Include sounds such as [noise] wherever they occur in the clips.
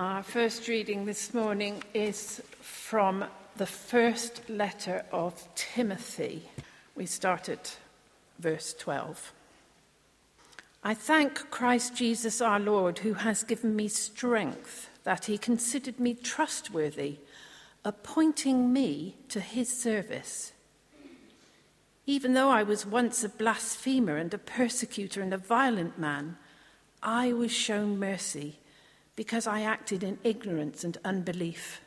Our first reading this morning is from the first letter of Timothy. We start at verse 12. I thank Christ Jesus our Lord, who has given me strength, that he considered me trustworthy, appointing me to his service. Even though I was once a blasphemer and a persecutor and a violent man, I was shown mercy because I acted in ignorance and unbelief.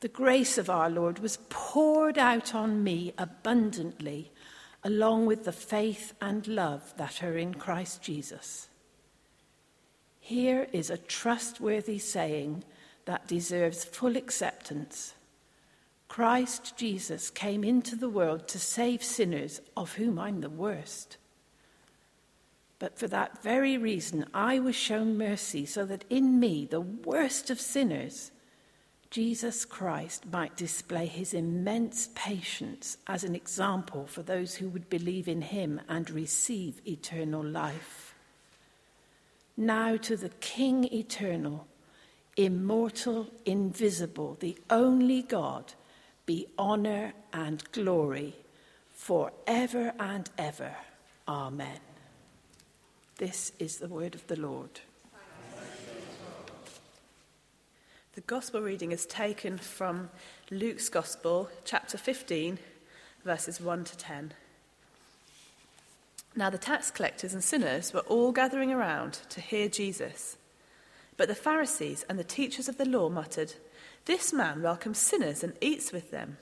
The grace of our Lord was poured out on me abundantly, along with the faith and love that are in Christ Jesus. Here is a trustworthy saying that deserves full acceptance. Christ Jesus came into the world to save sinners, of whom I'm the worst. But for that very reason, I was shown mercy, so that in me, the worst of sinners, Jesus Christ might display his immense patience as an example for those who would believe in him and receive eternal life. Now to the King eternal, immortal, invisible, the only God, be honor and glory forever and ever. Amen. This is the word of the Lord. The gospel reading is taken from Luke's Gospel, chapter 15, verses 1 to 10. Now the tax collectors and sinners were all gathering around to hear Jesus. But the Pharisees and the teachers of the law muttered, This man welcomes sinners and eats with them.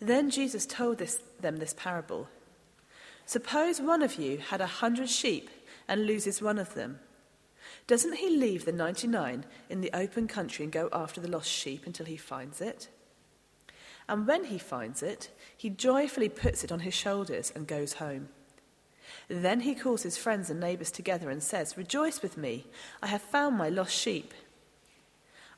Then Jesus told this, them this parable. Suppose one of you had a hundred sheep and loses one of them. Doesn't he leave the 99 in the open country and go after the lost sheep until he finds it? And when he finds it, he joyfully puts it on his shoulders and goes home. Then he calls his friends and neighbors together and says, Rejoice with me, I have found my lost sheep.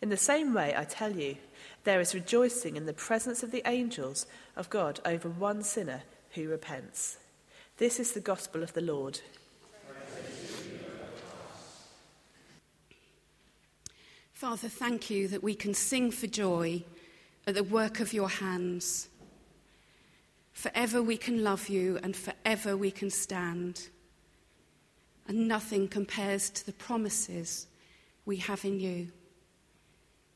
In the same way, I tell you, there is rejoicing in the presence of the angels of God over one sinner who repents. This is the gospel of the Lord. Father, thank you that we can sing for joy at the work of your hands. Forever we can love you and forever we can stand. And nothing compares to the promises we have in you.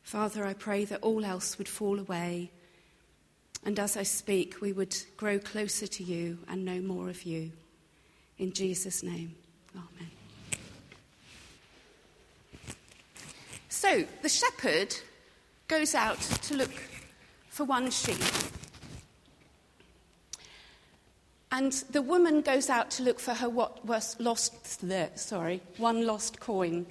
Father, I pray that all else would fall away, and as I speak, we would grow closer to you and know more of you. In Jesus' name, Amen. So the shepherd goes out to look for one sheep. And the woman goes out to look for her what was lost sorry, one lost coin.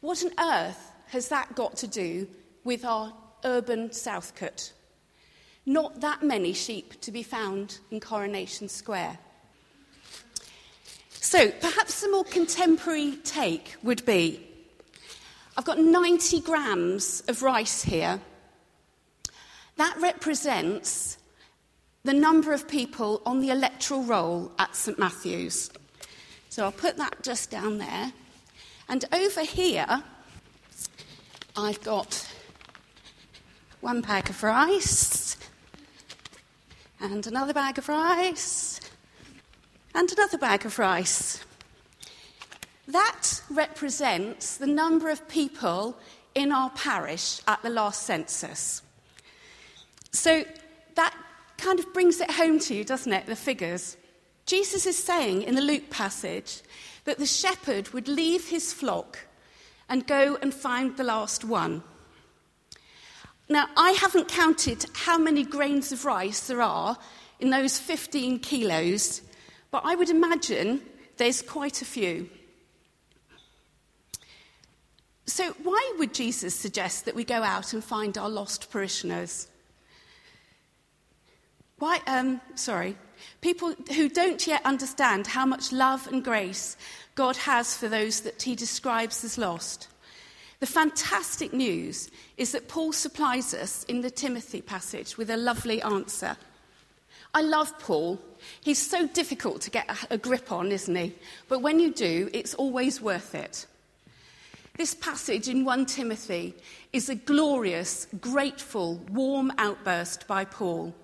What on earth has that got to do with our urban Southcote? Not that many sheep to be found in Coronation Square. So, perhaps a more contemporary take would be I've got 90 grams of rice here. That represents the number of people on the electoral roll at St Matthew's. So I'll put that just down there. And over here, I've got one bag of rice, and another bag of rice, and another bag of rice. That represents the number of people in our parish at the last census. So that kind of brings it home to you, doesn't it, the figures? Jesus is saying in the Luke passage that the shepherd would leave his flock and go and find the last one. Now, I haven't counted how many grains of rice there are in those 15 kilos, but I would imagine there's quite a few. So, why would Jesus suggest that we go out and find our lost parishioners? Why, um, sorry, people who don't yet understand how much love and grace God has for those that he describes as lost. The fantastic news is that Paul supplies us in the Timothy passage with a lovely answer. I love Paul. He's so difficult to get a grip on, isn't he? But when you do, it's always worth it. This passage in 1 Timothy is a glorious, grateful, warm outburst by Paul.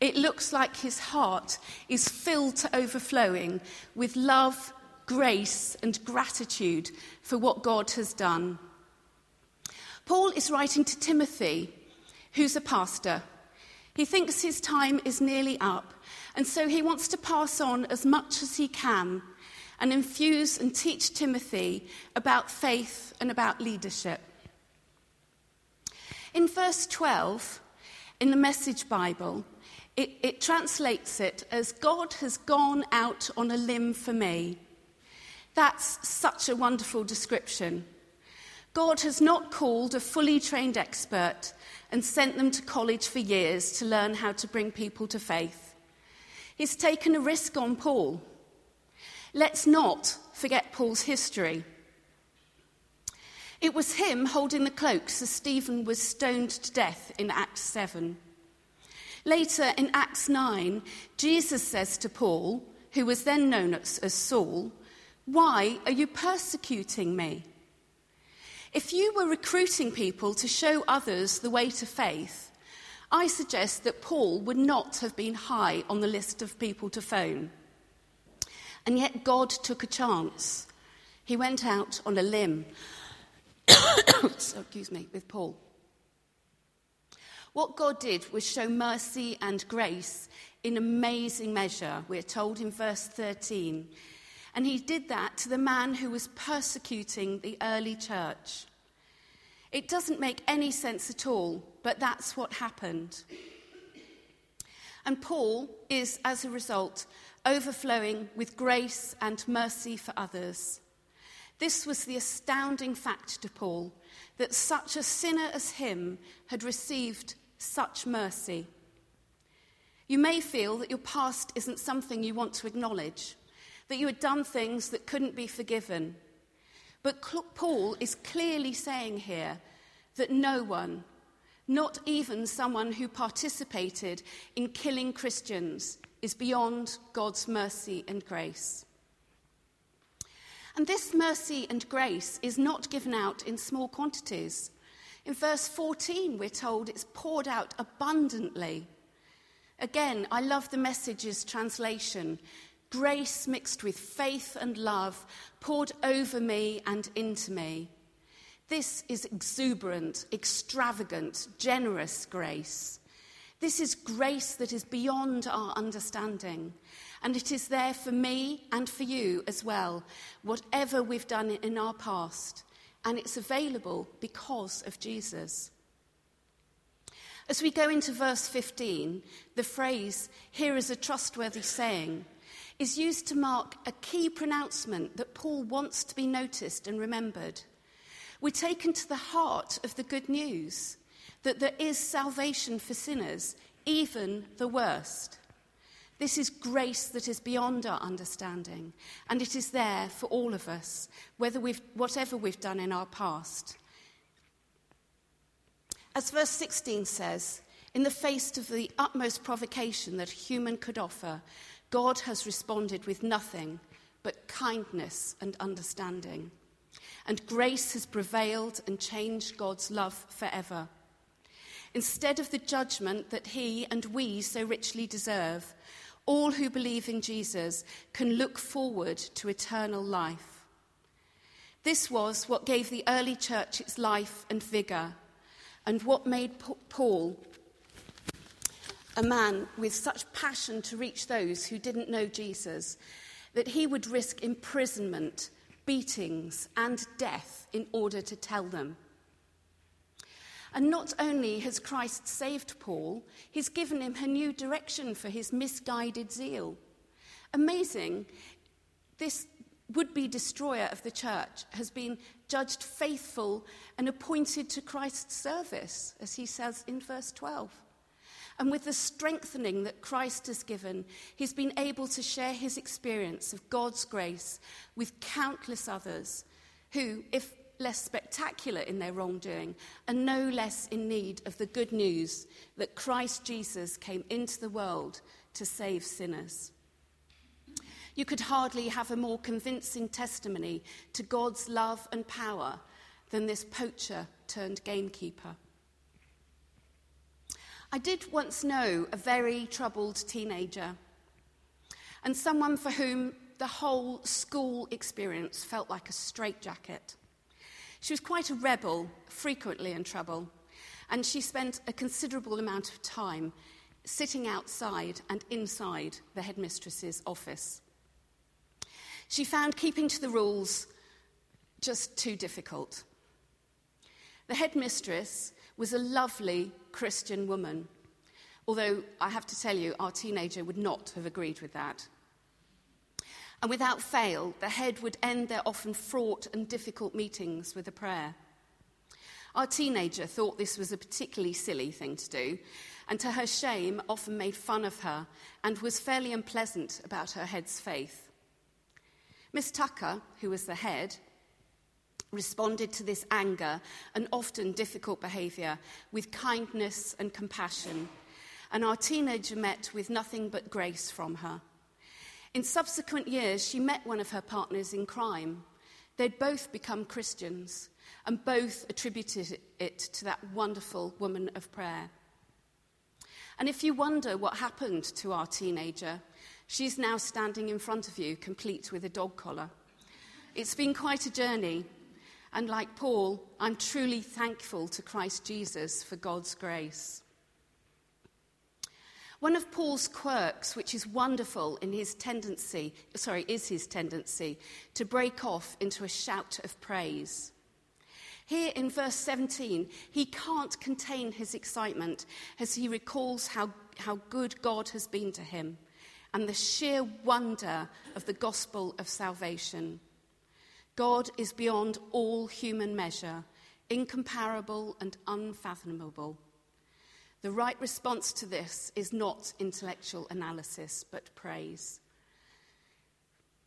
It looks like his heart is filled to overflowing with love, grace, and gratitude for what God has done. Paul is writing to Timothy, who's a pastor. He thinks his time is nearly up, and so he wants to pass on as much as he can and infuse and teach Timothy about faith and about leadership. In verse 12, in the Message Bible, it, it, translates it as God has gone out on a limb for me. That's such a wonderful description. God has not called a fully trained expert and sent them to college for years to learn how to bring people to faith. He's taken a risk on Paul. Let's not forget Paul's history. It was him holding the cloaks as Stephen was stoned to death in Acts 7. Later in Acts 9, Jesus says to Paul, who was then known as, as Saul, Why are you persecuting me? If you were recruiting people to show others the way to faith, I suggest that Paul would not have been high on the list of people to phone. And yet God took a chance. He went out on a limb. so, [coughs] excuse me, with Paul. What God did was show mercy and grace in amazing measure, we're told in verse 13. And he did that to the man who was persecuting the early church. It doesn't make any sense at all, but that's what happened. And Paul is, as a result, overflowing with grace and mercy for others. This was the astounding fact to Paul that such a sinner as him had received such mercy. You may feel that your past isn't something you want to acknowledge, that you had done things that couldn't be forgiven. But Paul is clearly saying here that no one, not even someone who participated in killing Christians, is beyond God's mercy and grace. And this mercy and grace is not given out in small quantities. In verse 14, we're told it's poured out abundantly. Again, I love the message's translation grace mixed with faith and love poured over me and into me. This is exuberant, extravagant, generous grace. This is grace that is beyond our understanding. And it is there for me and for you as well, whatever we've done in our past. And it's available because of Jesus. As we go into verse 15, the phrase, here is a trustworthy saying, is used to mark a key pronouncement that Paul wants to be noticed and remembered. We're taken to the heart of the good news that there is salvation for sinners, even the worst. This is grace that is beyond our understanding, and it is there for all of us, whether we've, whatever we've done in our past. As verse 16 says, in the face of the utmost provocation that human could offer, God has responded with nothing but kindness and understanding. And grace has prevailed and changed God's love forever. Instead of the judgment that he and we so richly deserve, all who believe in Jesus can look forward to eternal life. This was what gave the early church its life and vigour, and what made Paul a man with such passion to reach those who didn't know Jesus that he would risk imprisonment, beatings, and death in order to tell them. And not only has Christ saved Paul, he's given him a new direction for his misguided zeal. Amazing, this would be destroyer of the church has been judged faithful and appointed to Christ's service, as he says in verse 12. And with the strengthening that Christ has given, he's been able to share his experience of God's grace with countless others who, if less spectacular in their wrongdoing, and no less in need of the good news that Christ Jesus came into the world to save sinners. You could hardly have a more convincing testimony to God's love and power than this poacher turned gamekeeper. I did once know a very troubled teenager and someone for whom the whole school experience felt like a straitjacket. She was quite a rebel, frequently in trouble, and she spent a considerable amount of time sitting outside and inside the headmistress's office. She found keeping to the rules just too difficult. The headmistress was a lovely Christian woman, although I have to tell you, our teenager would not have agreed with that. And without fail, the head would end their often fraught and difficult meetings with a prayer. Our teenager thought this was a particularly silly thing to do, and to her shame, often made fun of her and was fairly unpleasant about her head's faith. Miss Tucker, who was the head, responded to this anger and often difficult behaviour with kindness and compassion, and our teenager met with nothing but grace from her. In subsequent years, she met one of her partners in crime. They'd both become Christians and both attributed it to that wonderful woman of prayer. And if you wonder what happened to our teenager, she's now standing in front of you, complete with a dog collar. It's been quite a journey, and like Paul, I'm truly thankful to Christ Jesus for God's grace. One of Paul's quirks, which is wonderful in his tendency, sorry, is his tendency to break off into a shout of praise. Here in verse 17, he can't contain his excitement as he recalls how, how good God has been to him and the sheer wonder of the gospel of salvation. God is beyond all human measure, incomparable and unfathomable. The right response to this is not intellectual analysis, but praise.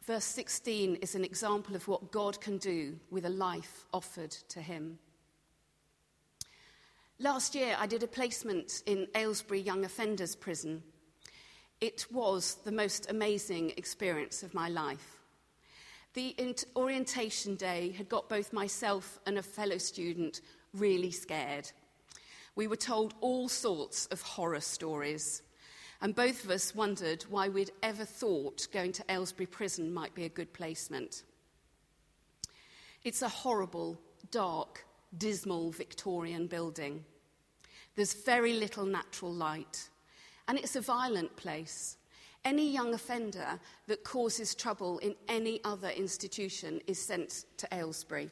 Verse 16 is an example of what God can do with a life offered to Him. Last year, I did a placement in Aylesbury Young Offenders Prison. It was the most amazing experience of my life. The orientation day had got both myself and a fellow student really scared. We were told all sorts of horror stories, and both of us wondered why we'd ever thought going to Aylesbury Prison might be a good placement. It's a horrible, dark, dismal Victorian building. There's very little natural light, and it's a violent place. Any young offender that causes trouble in any other institution is sent to Aylesbury.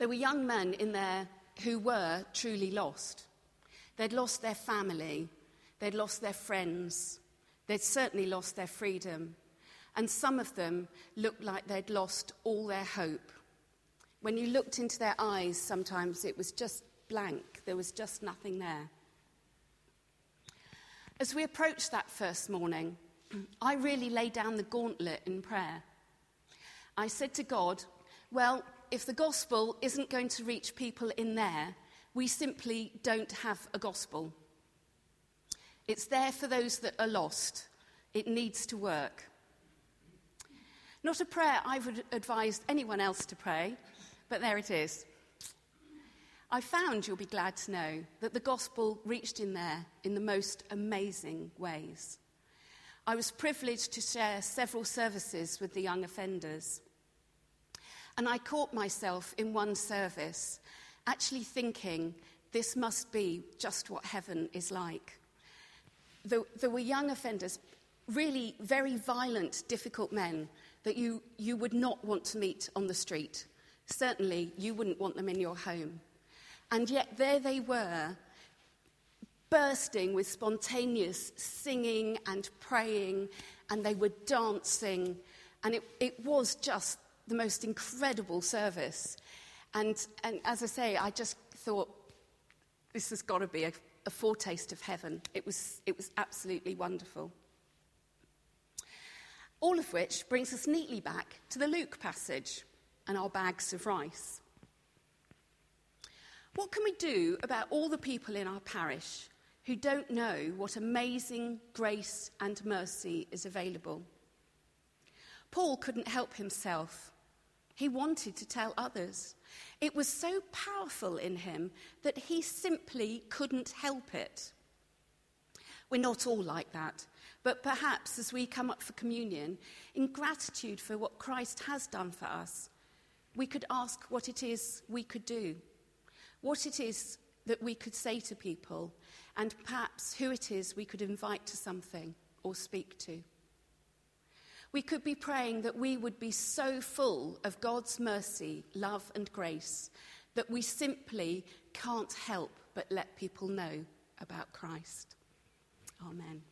There were young men in there who were truly lost. They'd lost their family, they'd lost their friends, they'd certainly lost their freedom, and some of them looked like they'd lost all their hope. When you looked into their eyes, sometimes it was just blank, there was just nothing there. As we approached that first morning, [clears throat] I really laid down the gauntlet in prayer. I said to God, Well, if the gospel isn't going to reach people in there, we simply don't have a gospel. It's there for those that are lost. It needs to work. Not a prayer I would advise anyone else to pray, but there it is. I found, you'll be glad to know, that the gospel reached in there in the most amazing ways. I was privileged to share several services with the young offenders. And I caught myself in one service actually thinking, this must be just what heaven is like. There, there were young offenders, really very violent, difficult men that you, you would not want to meet on the street. Certainly, you wouldn't want them in your home. And yet, there they were, bursting with spontaneous singing and praying, and they were dancing. And it, it was just the most incredible service. And, and as I say, I just thought this has got to be a, a foretaste of heaven. It was, it was absolutely wonderful. All of which brings us neatly back to the Luke passage and our bags of rice. What can we do about all the people in our parish who don't know what amazing grace and mercy is available? Paul couldn't help himself. He wanted to tell others. It was so powerful in him that he simply couldn't help it. We're not all like that, but perhaps as we come up for communion, in gratitude for what Christ has done for us, we could ask what it is we could do, what it is that we could say to people, and perhaps who it is we could invite to something or speak to. We could be praying that we would be so full of God's mercy, love, and grace that we simply can't help but let people know about Christ. Amen.